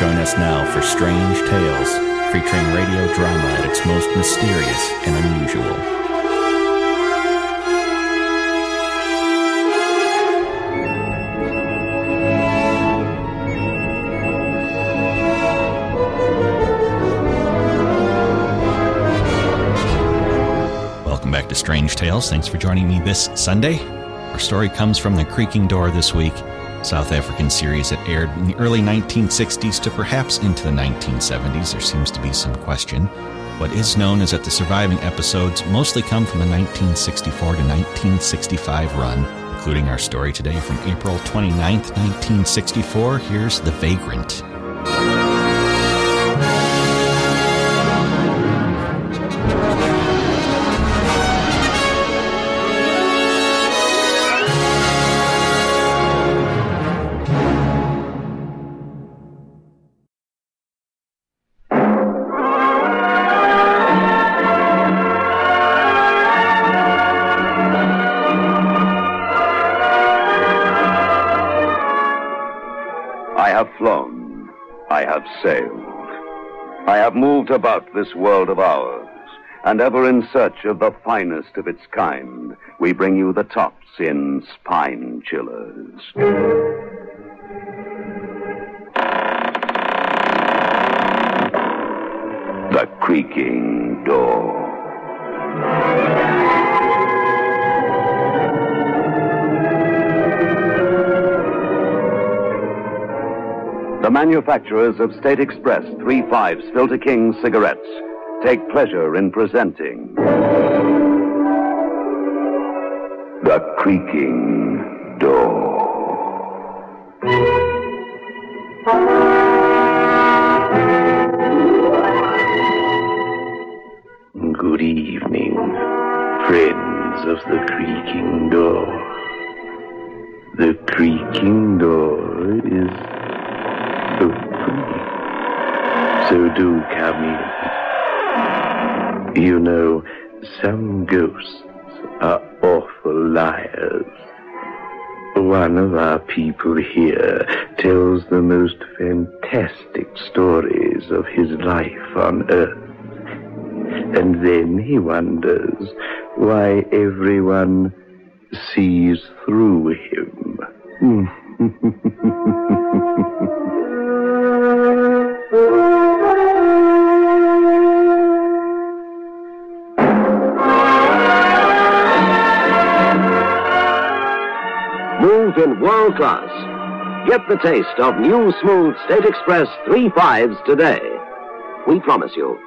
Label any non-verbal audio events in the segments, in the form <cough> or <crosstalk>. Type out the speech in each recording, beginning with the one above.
Join us now for Strange Tales, featuring radio drama at its most mysterious and unusual. Welcome back to Strange Tales. Thanks for joining me this Sunday. Our story comes from The Creaking Door this week, South African series that aired in the early 1960s to perhaps into the 1970s. There seems to be some question. What is known is that the surviving episodes mostly come from the 1964 to 1965 run, including our story today from April 29th, 1964. Here's The Vagrant. About this world of ours, and ever in search of the finest of its kind, we bring you the tops in spine chillers. The creaking door. The manufacturers of State Express 3.5 Filter King cigarettes take pleasure in presenting The Creaking Door. Good evening, friends of the creaking door. The creaking door is open. So do come. You know, some ghosts are awful liars. One of our people here tells the most fantastic stories of his life on Earth. And then he wonders why everyone sees through him. <laughs> Move in world class. Get the taste of new smooth State Express 3 fives today. We promise you,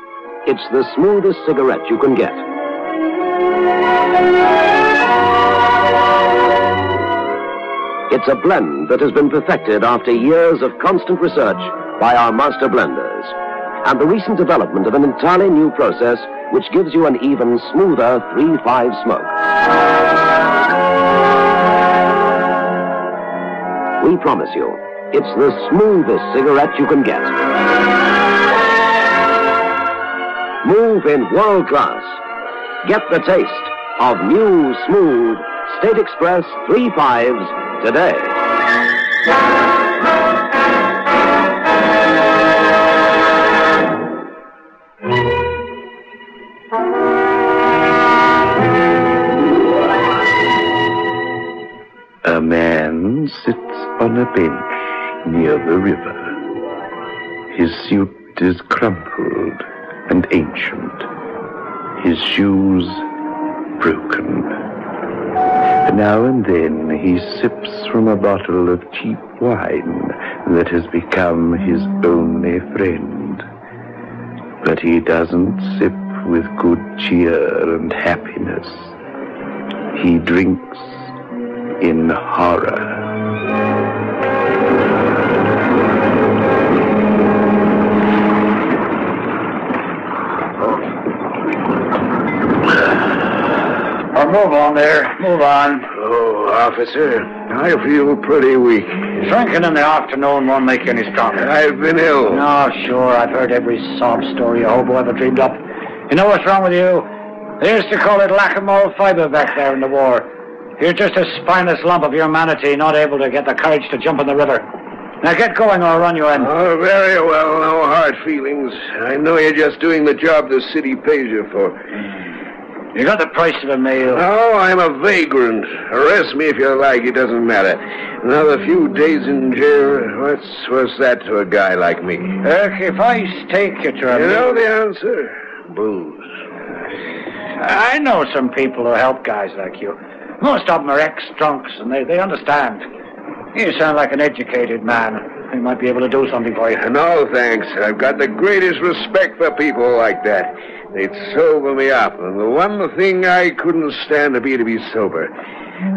it's the smoothest cigarette you can get. It's a blend that has been perfected after years of constant research by our master blenders. And the recent development of an entirely new process which gives you an even smoother 3-5 smoke. We promise you, it's the smoothest cigarette you can get. Move in world class. Get the taste of new, smooth State Express 3 fives today. A man sits on a bench near the river. His suit is crumpled and ancient. His shoes broken. Now and then he sips from a bottle of cheap wine that has become his only friend. But he doesn't sip with good cheer and happiness. He drinks in horror. Oh, move on there. Move on. Oh, officer, I feel pretty weak. Drinking in the afternoon won't make you any stronger. I've been ill. No, sure. I've heard every sob story a hobo ever dreamed up. You know what's wrong with you? They used to call it lack of moral fiber back there in the war. You're just a spineless lump of humanity, not able to get the courage to jump in the river. Now get going or I'll run you in. Oh, very well. No hard feelings. I know you're just doing the job the city pays you for. You got the price of a meal. No, I'm a vagrant. Arrest me if you like. It doesn't matter. Another few days in jail. What's what's that to a guy like me? You Look, if I stake you to a know the answer? Booze. I know some people who help guys like you. Most of them are ex-drunks, and they, they understand. You sound like an educated man. They might be able to do something for you. No, thanks. I've got the greatest respect for people like that. They'd sober me up, and the one thing I couldn't stand to be to be sober.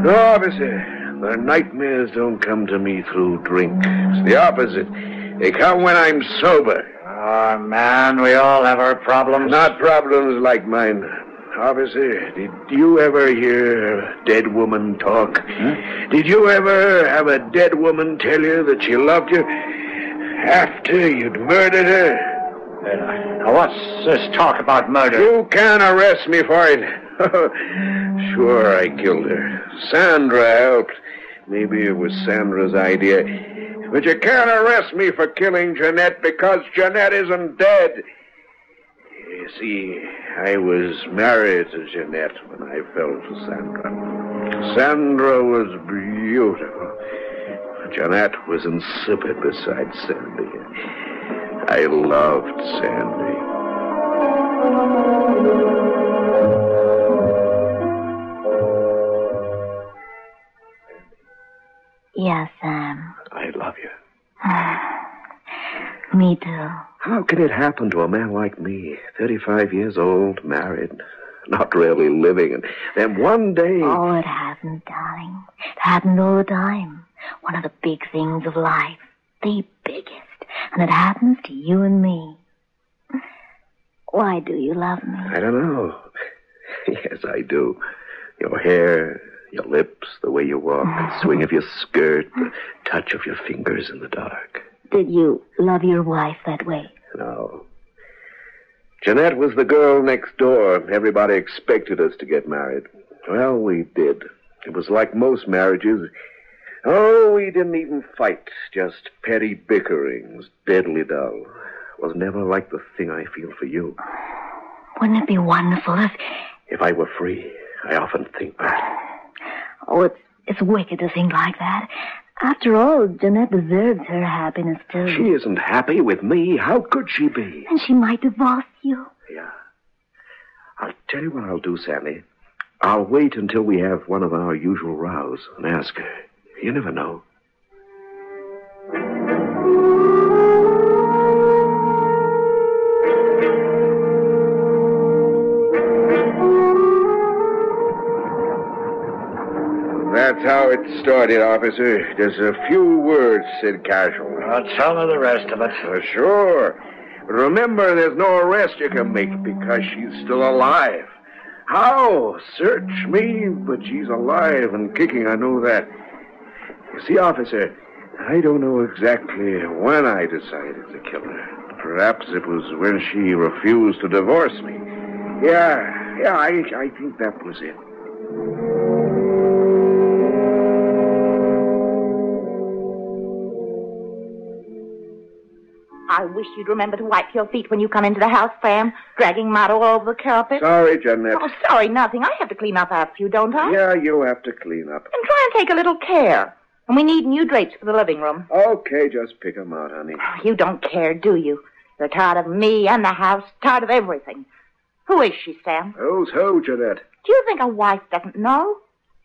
No, officer, the nightmares don't come to me through drink. It's the opposite. They come when I'm sober. Oh, man, we all have our problems. Not problems like mine. Officer, did you ever hear a dead woman talk? Did you ever have a dead woman tell you that she loved you after you'd murdered her? Now, what's this talk about murder? You can't arrest me for it. <laughs> sure, I killed her. Sandra helped. Maybe it was Sandra's idea. But you can't arrest me for killing Jeanette because Jeanette isn't dead. You see, I was married to Jeanette when I fell for Sandra. Sandra was beautiful. Jeanette was insipid beside Sandy. I loved Sandy. Yes, Sam. I love you. <sighs> Me too. How can it happen to a man like me, 35 years old, married, not really living, and then one day. Oh, it happens, darling. It happens all the time. One of the big things of life. The biggest. And it happens to you and me. Why do you love me? I don't know. <laughs> yes, I do. Your hair, your lips, the way you walk, the <laughs> swing of your skirt, the touch of your fingers in the dark. Did you love your wife that way? No. Jeanette was the girl next door. Everybody expected us to get married. Well, we did. It was like most marriages. Oh, we didn't even fight. Just petty bickerings, deadly dull. Was never like the thing I feel for you. Wouldn't it be wonderful if... If I were free, I often think that. Oh, it's, it's wicked to think like that. After all, Jeanette deserves her happiness, too. She isn't happy with me. How could she be? And she might divorce you. Yeah. I'll tell you what I'll do, Sammy. I'll wait until we have one of our usual rows and ask her. You never know. How it started, officer. Just a few words said casually. Well, tell me the rest of it. Uh, sure. Remember, there's no arrest you can make because she's still alive. How? Search me, but she's alive and kicking, I know that. You see, officer, I don't know exactly when I decided to kill her. Perhaps it was when she refused to divorce me. Yeah, yeah, I, I think that was it. I wish you'd remember to wipe your feet when you come into the house, Sam, dragging mud all over the carpet. Sorry, Jeanette. Oh, sorry, nothing. I have to clean up after you, don't I? Yeah, you have to clean up. And try and take a little care. And we need new drapes for the living room. Okay, just pick 'em out, honey. Oh, you don't care, do you? You're tired of me and the house, tired of everything. Who is she, Sam? Who's who, Jeanette? Do you think a wife doesn't know?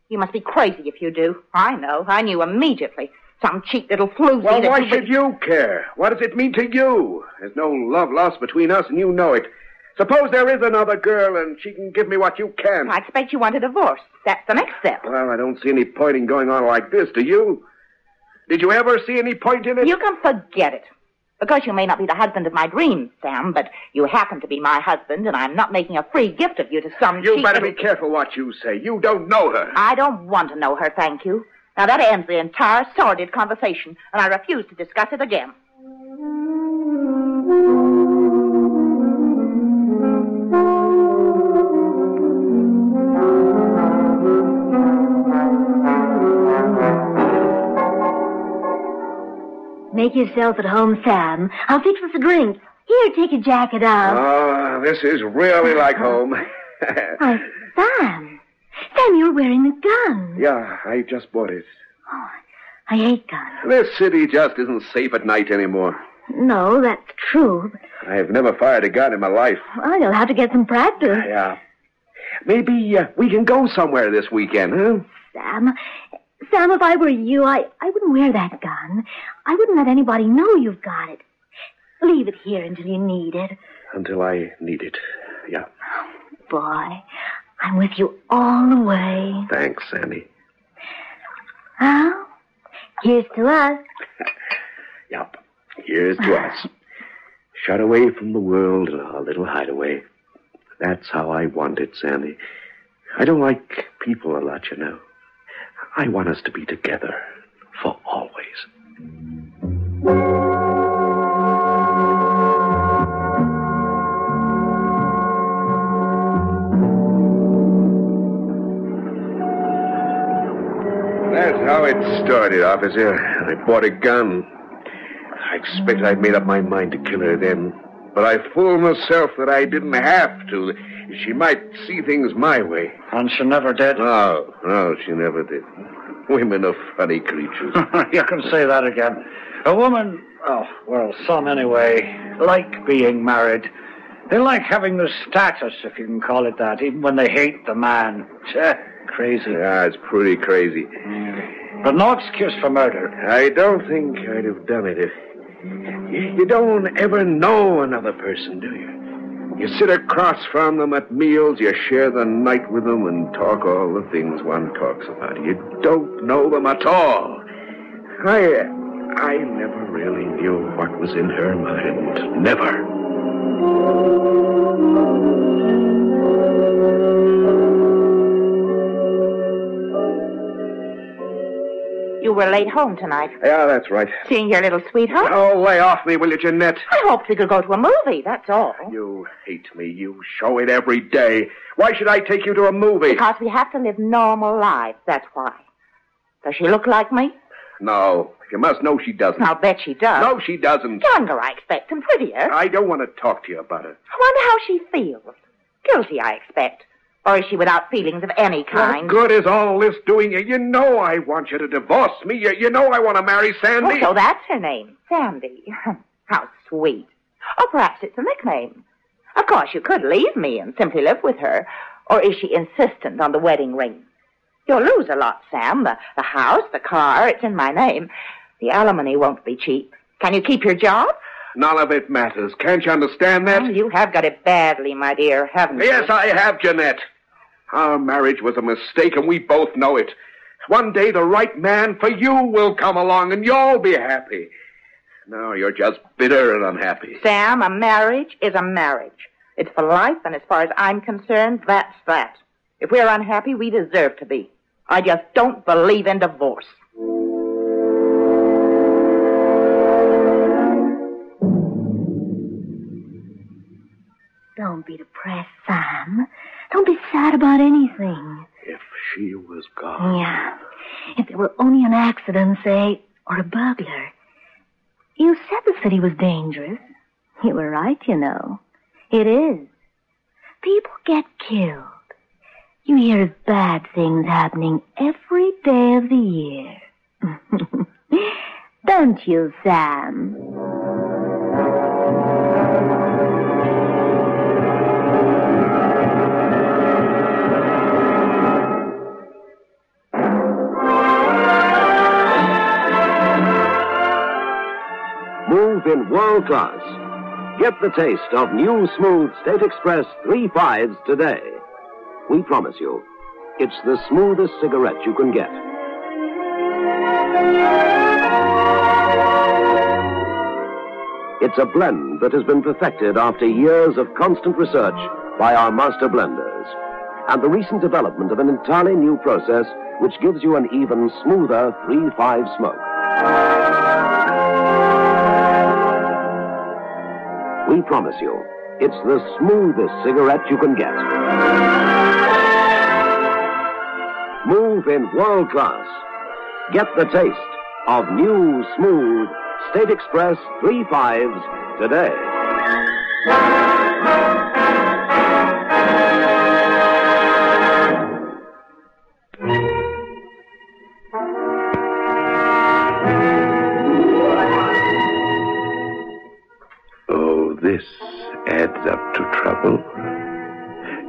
You must be crazy if you do. I know. I knew immediately. Some cheap little floozy. Well, why should you care? What does it mean to you? There's no love lost between us, and you know it. Suppose there is another girl and she can give me what you can. I expect you want a divorce. That's the next step. Well, I don't see any point in going on like this, do you? Did you ever see any point in it? You can forget it. Because you may not be the husband of my dreams, Sam, but you happen to be my husband, and I'm not making a free gift of you to some You better be careful what you say. You don't know her. I don't want to know her, thank you. Now that ends the entire sordid conversation, and I refuse to discuss it again. Make yourself at home, Sam. I'll fix us a drink. Here, take your jacket off. Oh, this is really like home. Why, <laughs> Sam. Sam, you're wearing a gun. yeah, I just bought it. Oh, I hate guns. This city just isn't safe at night anymore. No, that's true. I've never fired a gun in my life. Well, you'll have to get some practice. Yeah. Maybe uh, we can go somewhere this weekend, huh? Sam, Sam, if I were you, I, I wouldn't wear that gun. I wouldn't let anybody know you've got it. Leave it here until you need it. Until I need it. Yeah. Boy, I'm with you all the way. Thanks, Sandy. Well, here's to us. <laughs> Yep. Here's to us. Shut away from the world in our little hideaway. That's how I want it, Sandy. I don't like people a lot, you know. I want us to be together for always. How it started, officer. I bought a gun. I expect I'd made up my mind to kill her then. But I fooled myself that I didn't have to. She might see things my way. And she never did. No, no, she never did. Women are funny creatures. <laughs> you can say that again. A woman, oh, well, some anyway, like being married. They like having the status, if you can call it that, even when they hate the man. Crazy. yeah, it's pretty crazy. But no excuse for murder. I don't think I'd have done it if. You you don't ever know another person, do you? You sit across from them at meals, you share the night with them, and talk all the things one talks about. You don't know them at all. I. I never really knew what was in her mind. Never. You were late home tonight, Yeah, that's right. seeing your little sweetheart. Oh, lay off me, will you, Jeanette? I hoped we could go to a movie, that's all. You hate me. You show it every day. Why should I take you to a movie? Because we have to live normal lives, that's why. Does she look like me? No, you must know she doesn't. I'll bet she does. No, she doesn't. Younger, I expect, and prettier. I don't want to talk to you about it. I wonder how she feels. Guilty, I expect. Or is she without feelings of any kind? What good is all this doing you? You know I want you to divorce me. You, you know I want to marry Sandy. Oh, so that's her name, Sandy. <laughs> How sweet. Or perhaps it's a nickname. Of course, you could leave me and simply live with her. Or is she insistent on the wedding ring? You'll lose a lot, Sam. The, the house, the car, it's in my name. The alimony won't be cheap. Can you keep your job? None of it matters. Can't you understand that? Oh, you have got it badly, my dear, haven't you? Yes, I have, Jeanette. Our marriage was a mistake, and we both know it. One day the right man for you will come along, and you'll be happy. Now you're just bitter and unhappy. Sam, a marriage is a marriage. It's for life, and as far as I'm concerned, that's that. If we're unhappy, we deserve to be. I just don't believe in divorce. Don't be depressed, Sam. Don't be sad about anything. If she was gone. Yeah. If there were only an accident, say, or a burglar. You said the city was dangerous. You were right, you know. It is. People get killed. You hear of bad things happening every day of the year. <laughs> Don't you, Sam? In world class. Get the taste of new smooth State Express 3 Fives today. We promise you, it's the smoothest cigarette you can get. It's a blend that has been perfected after years of constant research by our master blenders. And the recent development of an entirely new process which gives you an even smoother 3-5 smoke. We promise you, it's the smoothest cigarette you can get. Move in world class. Get the taste of new, smooth State Express 3 Fives today. This adds up to trouble.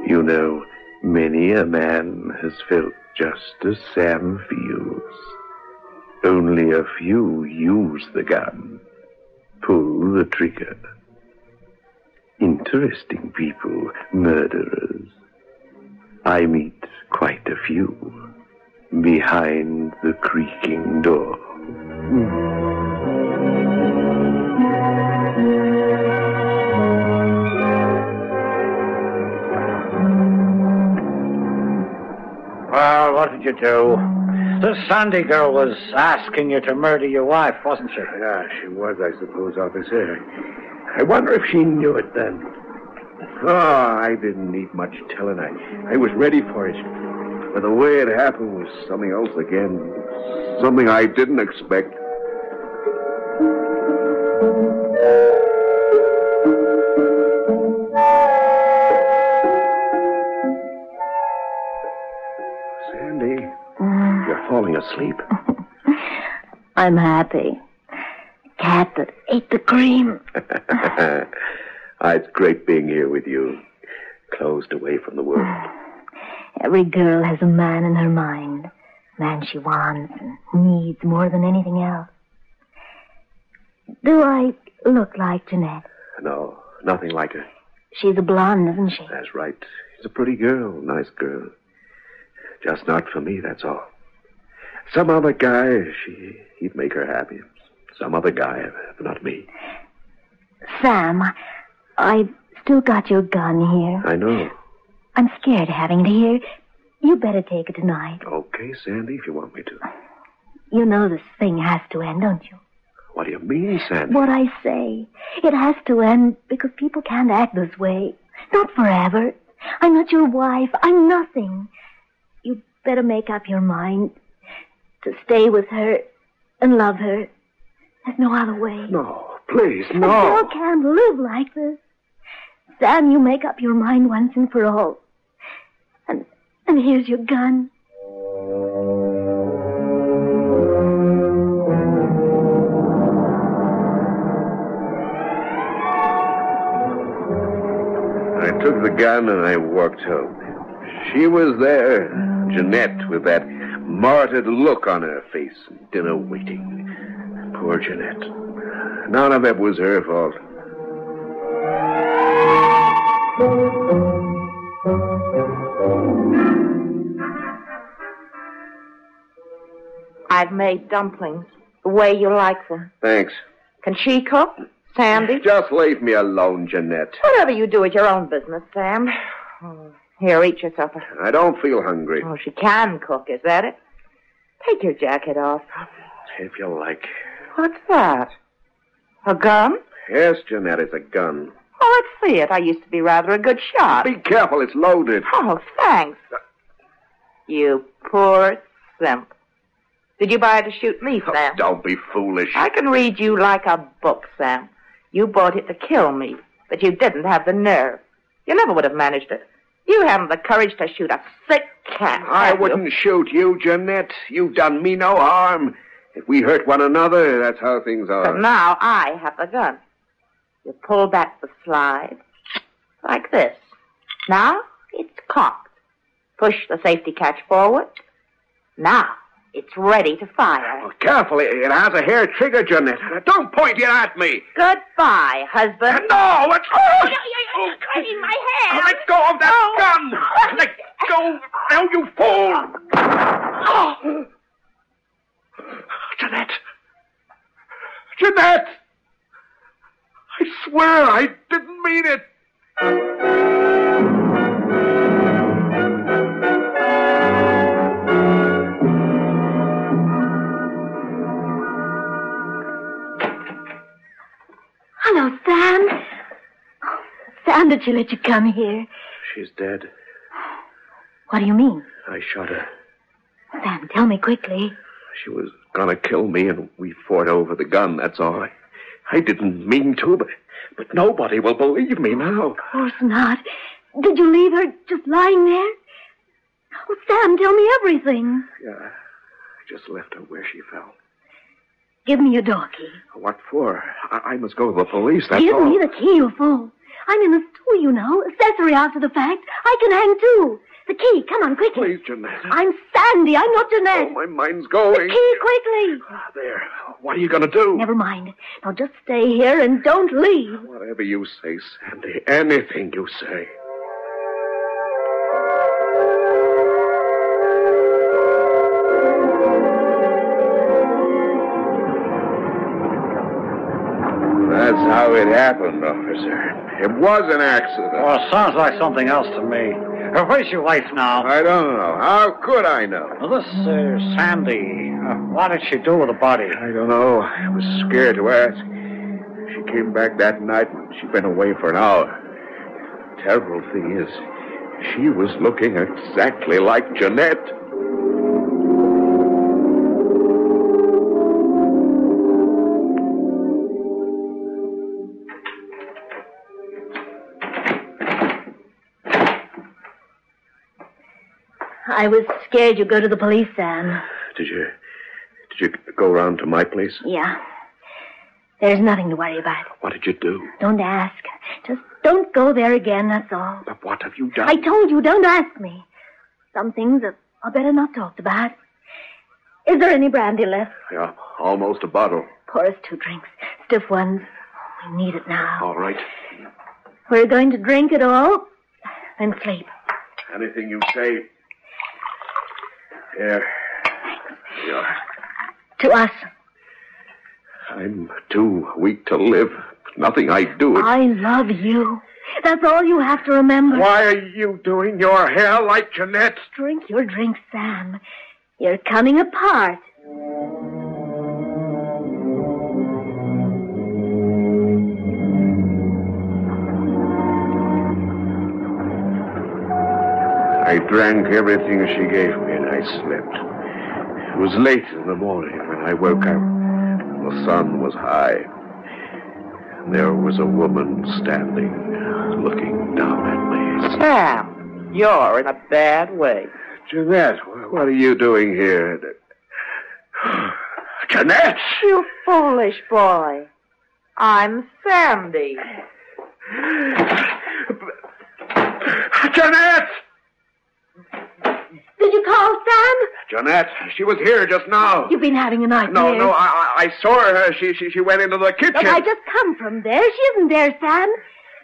You know, many a man has felt just as Sam feels. Only a few use the gun, pull the trigger. Interesting people, murderers. I meet quite a few behind the creaking door. Hmm. You do? The Sandy girl was asking you to murder your wife, wasn't she? Yeah, she was, I suppose, officer. I wonder if she knew it then. Oh, I didn't need much telling. I, I was ready for it. But the way it happened was something else again. Something I didn't expect. I'm happy. Cat that ate the cream. <laughs> Ah, it's great being here with you, closed away from the world. <sighs> Every girl has a man in her mind. Man she wants and needs more than anything else. Do I look like Jeanette? No, nothing like her. She's a blonde, isn't she? That's right. She's a pretty girl, nice girl. Just not for me, that's all. Some other guy, she, he'd make her happy. Some other guy, but not me. Sam, I've still got your gun here. I know. I'm scared having it here. You better take it tonight. Okay, Sandy, if you want me to. You know this thing has to end, don't you? What do you mean, Sandy? What I say. It has to end because people can't act this way. Not forever. I'm not your wife. I'm nothing. You better make up your mind to stay with her and love her. There's no other way. No, please, A no. girl can't live like this. Sam, you make up your mind once and for all. And and here's your gun. I took the gun and I walked home. She was there, Jeanette, with that martyred look on her face, dinner waiting. Poor Jeanette. None of it was her fault. I've made dumplings the way you like them. Thanks. Can she cook? Sandy? Just leave me alone, Jeanette. Whatever you do is your own business, Sam. <sighs> Oh. Here, eat your supper. I don't feel hungry. Oh, she can cook, is that it? Take your jacket off. If you like. What's that? A gun? Yes, Jeanette, it's a gun. Oh, let's see it. I used to be rather a good shot. Be careful, it's loaded. Oh, thanks. You poor simp. Did you buy it to shoot me, Oh, Sam? don't be foolish. I can read you like a book, Sam. You bought it to kill me, but you didn't have the nerve. You never would have managed it. You haven't the courage to shoot a sick cat. I have you? wouldn't shoot you, Jeanette. You've done me no harm. If we hurt one another, that's how things are. But are. now I have the gun. You pull back the slide, like this. Now it's cocked. Push the safety catch forward. Now It's ready to fire. Oh, careful, it has a hair trigger, Jeanette. Don't point it at me. Goodbye, husband. No, it's... Oh, Oh, cutting my hand. let go of that Oh. gun. Let go. Now, you fool. Oh. Jeanette. Jeanette. I swear I didn't mean it. Sam. Oh, Sam, did she let you come here? She's dead. What do you mean? I shot her. Sam, tell me quickly. She was gonna kill me, and we fought over the gun, that's all. I, I didn't mean to, but, but nobody will believe me now. Of course not. Did you leave her just lying there? Oh, Sam, tell me everything. Yeah, I just left her where she fell. Give me your door key. What for? I, I must go to the police, that's Give all. me the key, you fool. I'm in the stool, you know. Accessory after the fact. I can hang too. The key, come on, quickly. Please, Jeanette. I'm Sandy. I'm not Oh, my mind's going. the going. key, quickly. Ah, there. What are you gonna do? Never mind. Now just stay here and don't leave. Whatever you say, Sandy. Anything you say. How it happened, officer. It was an accident. Oh, sounds like something else to me. Uh, where's your wife now? I don't know. How could I know? Now, this uh, Sandy, uh, what did she do with the body? I don't know. I was scared to ask. She came back that night and she'd been away for an hour. Terrible thing is, she was looking exactly like Jeanette. I was scared you'd go to the police, Sam. Did you did you go round to my place? Yeah. There's nothing to worry about. What did you do? Don't ask. Just don't go there again, that's all. But what have you done? I told you, don't ask me. Some things are, are better not talked about. Is there any brandy left? Yeah, almost a bottle. Pour us two drinks. Stiff ones. We need it now. All right. We're going to drink it all and sleep. Anything you say. Here. Yeah. To us. I'm too weak to live. Nothing I do. I love you. That's all you have to remember. Why are you doing your hair like Jeanette? Drink your drink, Sam. You're coming apart. I drank everything she gave me I slept. It was late in the morning when I woke up. The sun was high. There was a woman standing, looking down at me. Sam, you're in a bad way. Jeanette, what are you doing here? <sighs> Jeanette! You foolish boy. I'm Sandy. Jeanette! Did you call Sam? Jeanette, she was here just now. You've been having a nightmare. No, no, I, I saw her. She, she, she went into the kitchen. Look, I just come from there. She isn't there, Sam.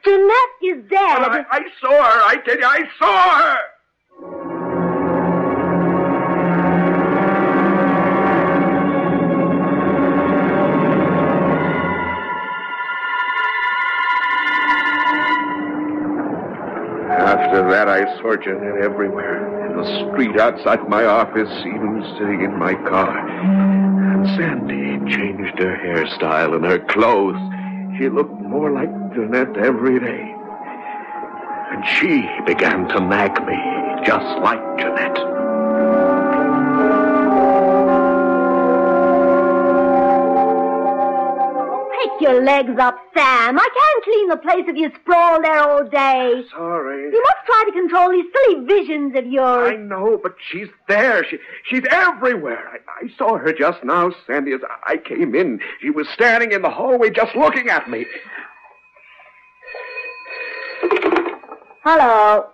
Jeanette is dead. Well, I, I saw her. I tell you, I saw her. That, I saw Jeanette everywhere. In the street outside my office, even sitting in my car. And Sandy changed her hairstyle and her clothes. She looked more like Jeanette every day. And she began to nag me, just like Jeanette. Your legs up, Sam. I can't clean the place if you sprawl there all day. Sorry. You must try to control these silly visions of yours. I know, but she's there. She, she's everywhere. I, I saw her just now, Sandy, as I came in. She was standing in the hallway just looking at me. Hello.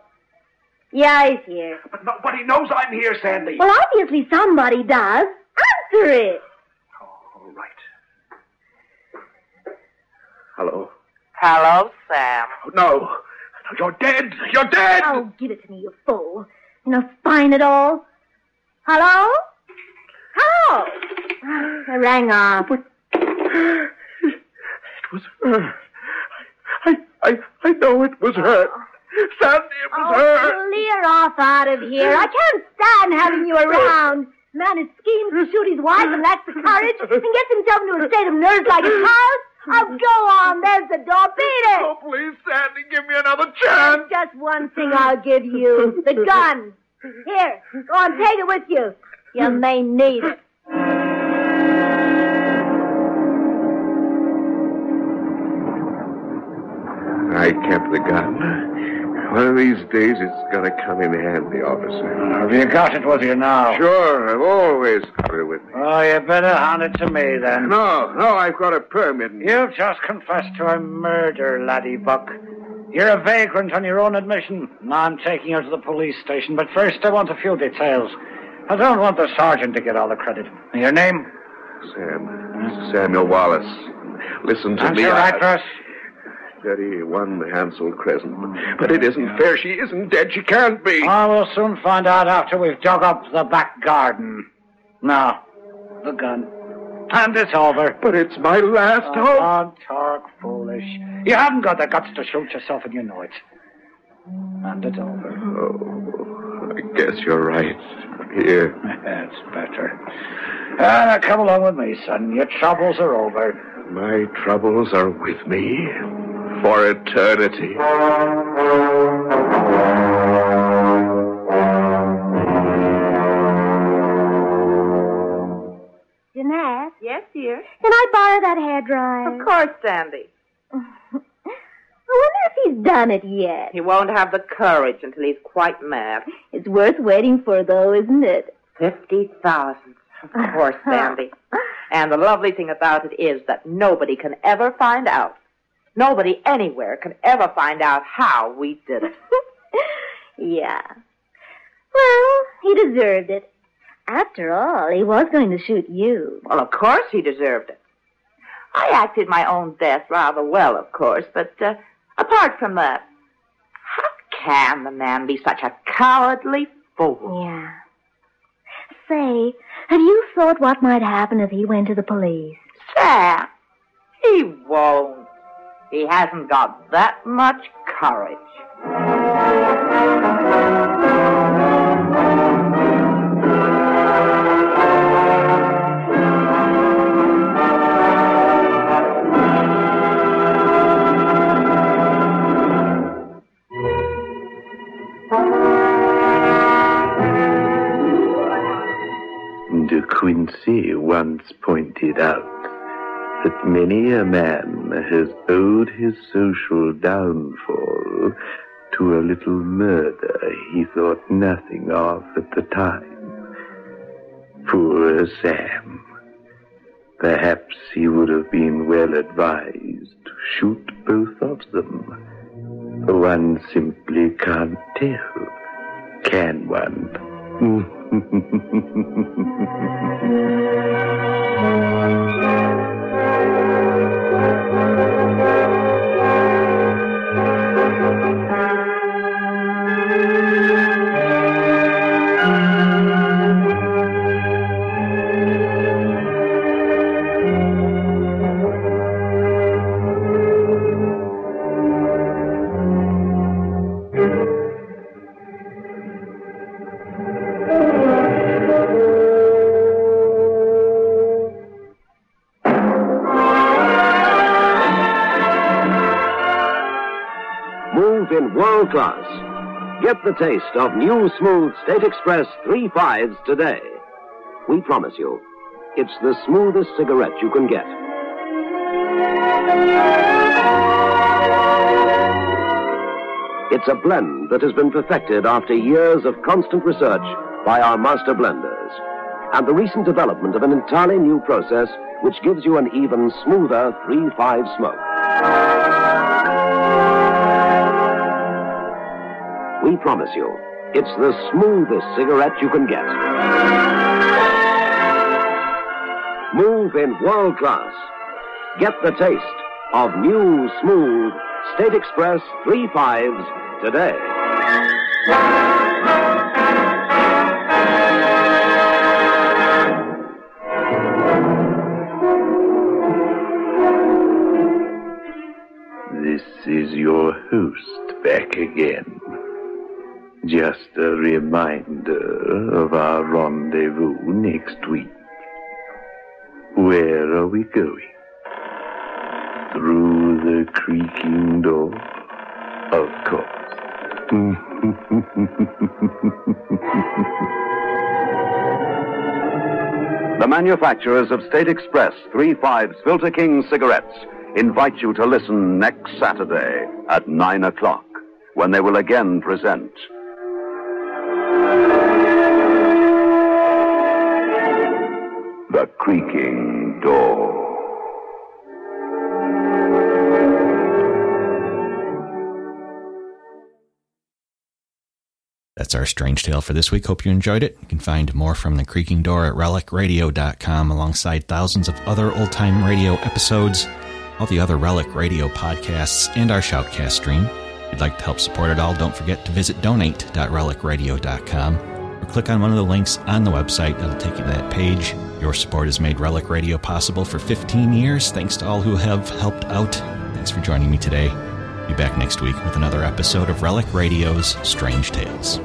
Yeah, he's here. But nobody knows I'm here, Sandy. Well, obviously somebody does. Answer it. All right. Hello? Hello, Sam. No. You're dead. You're dead. Oh, give it to me, you fool. You know, spine at all. Hello? Hello? Oh, I rang off. It was her. I, I, I know it was her. Oh. Sandy, it was oh, her. Clear off out of here. I can't stand having you around. Man who schemes to shoot his wife and lacks the courage and gets himself into a state of nerves like a child. Oh, go on. There's the door. Beat it. Oh, please, Sandy, give me another chance. Just one thing I'll give you. The gun. Here, go on, take it with you. You may need it. I kept the gun. One of these days, it's going to come in handy, officer. Have you got it with you now? Sure, I've always got it with me. Oh, you better hand it to me then. No, no, I've got a permit. You've just confessed to a murder, laddie Buck. You're a vagrant on your own admission. Now I'm taking you to the police station, but first I want a few details. I don't want the sergeant to get all the credit. Your name? Sam. Samuel Wallace. Listen to me. your I- address? 31 Hansel Crescent. But it isn't fair. She isn't dead. She can't be. I will soon find out after we've dug up the back garden. Now, the gun. And it's over. But it's my last hope. Don't talk foolish. You haven't got the guts to shoot yourself, and you know it. And it's over. Oh, I guess you're right. Here. <laughs> That's better. Ah, now come along with me, son. Your troubles are over. My troubles are with me for eternity. Jeanette, Yes, dear. can I borrow that hair dryer? Of course, Sandy. <laughs> I wonder if he's done it yet. He won't have the courage until he's quite mad. It's worth waiting for, though, isn't it? Fifty thousand. Of course, <laughs> Sandy. And the lovely thing about it is that nobody can ever find out. Nobody anywhere can ever find out how we did it. <laughs> yeah. Well, he deserved it. After all, he was going to shoot you. Well, of course he deserved it. I acted my own death rather well, of course, but uh, apart from that, how can the man be such a cowardly fool? Yeah. Say, have you thought what might happen if he went to the police? Sam. He hasn't got that much courage. De Quincey once pointed out that many a man has owed his social downfall to a little murder he thought nothing of at the time. Poor Sam. Perhaps he would have been well advised to shoot both of them. One simply can't tell, can one? <laughs> the taste of new smooth State Express 3 fives today. We promise you, it's the smoothest cigarette you can get. It's a blend that has been perfected after years of constant research by our master blenders. And the recent development of an entirely new process which gives you an even smoother 3-5 smoke. We promise you, It's the smoothest cigarette you can get. Move in world class. Get the taste of new, smooth State Express 3 Fives today. This is your host back again. Just a reminder of our rendezvous next week. Where are we going? Through the creaking door? Of course. The manufacturers of State Express 3 Fives Filter King cigarettes invite you to listen next Saturday at 9 o'clock when they will again present The Creaking Door. That's our strange tale for this week. Hope you enjoyed it. You can find more from The Creaking Door at relicradio.com alongside thousands of other old time radio episodes, all the other Relic Radio podcasts, and our Shoutcast stream. If you'd like to help support it all, don't forget to visit donate.relicradio.com or click on one of the links on the website. That'll take you to that page. Your support has made Relic Radio possible for 15 years. Thanks to all who have helped out. Thanks for joining me today. Be back next week with another episode of Relic Radio's Strange Tales.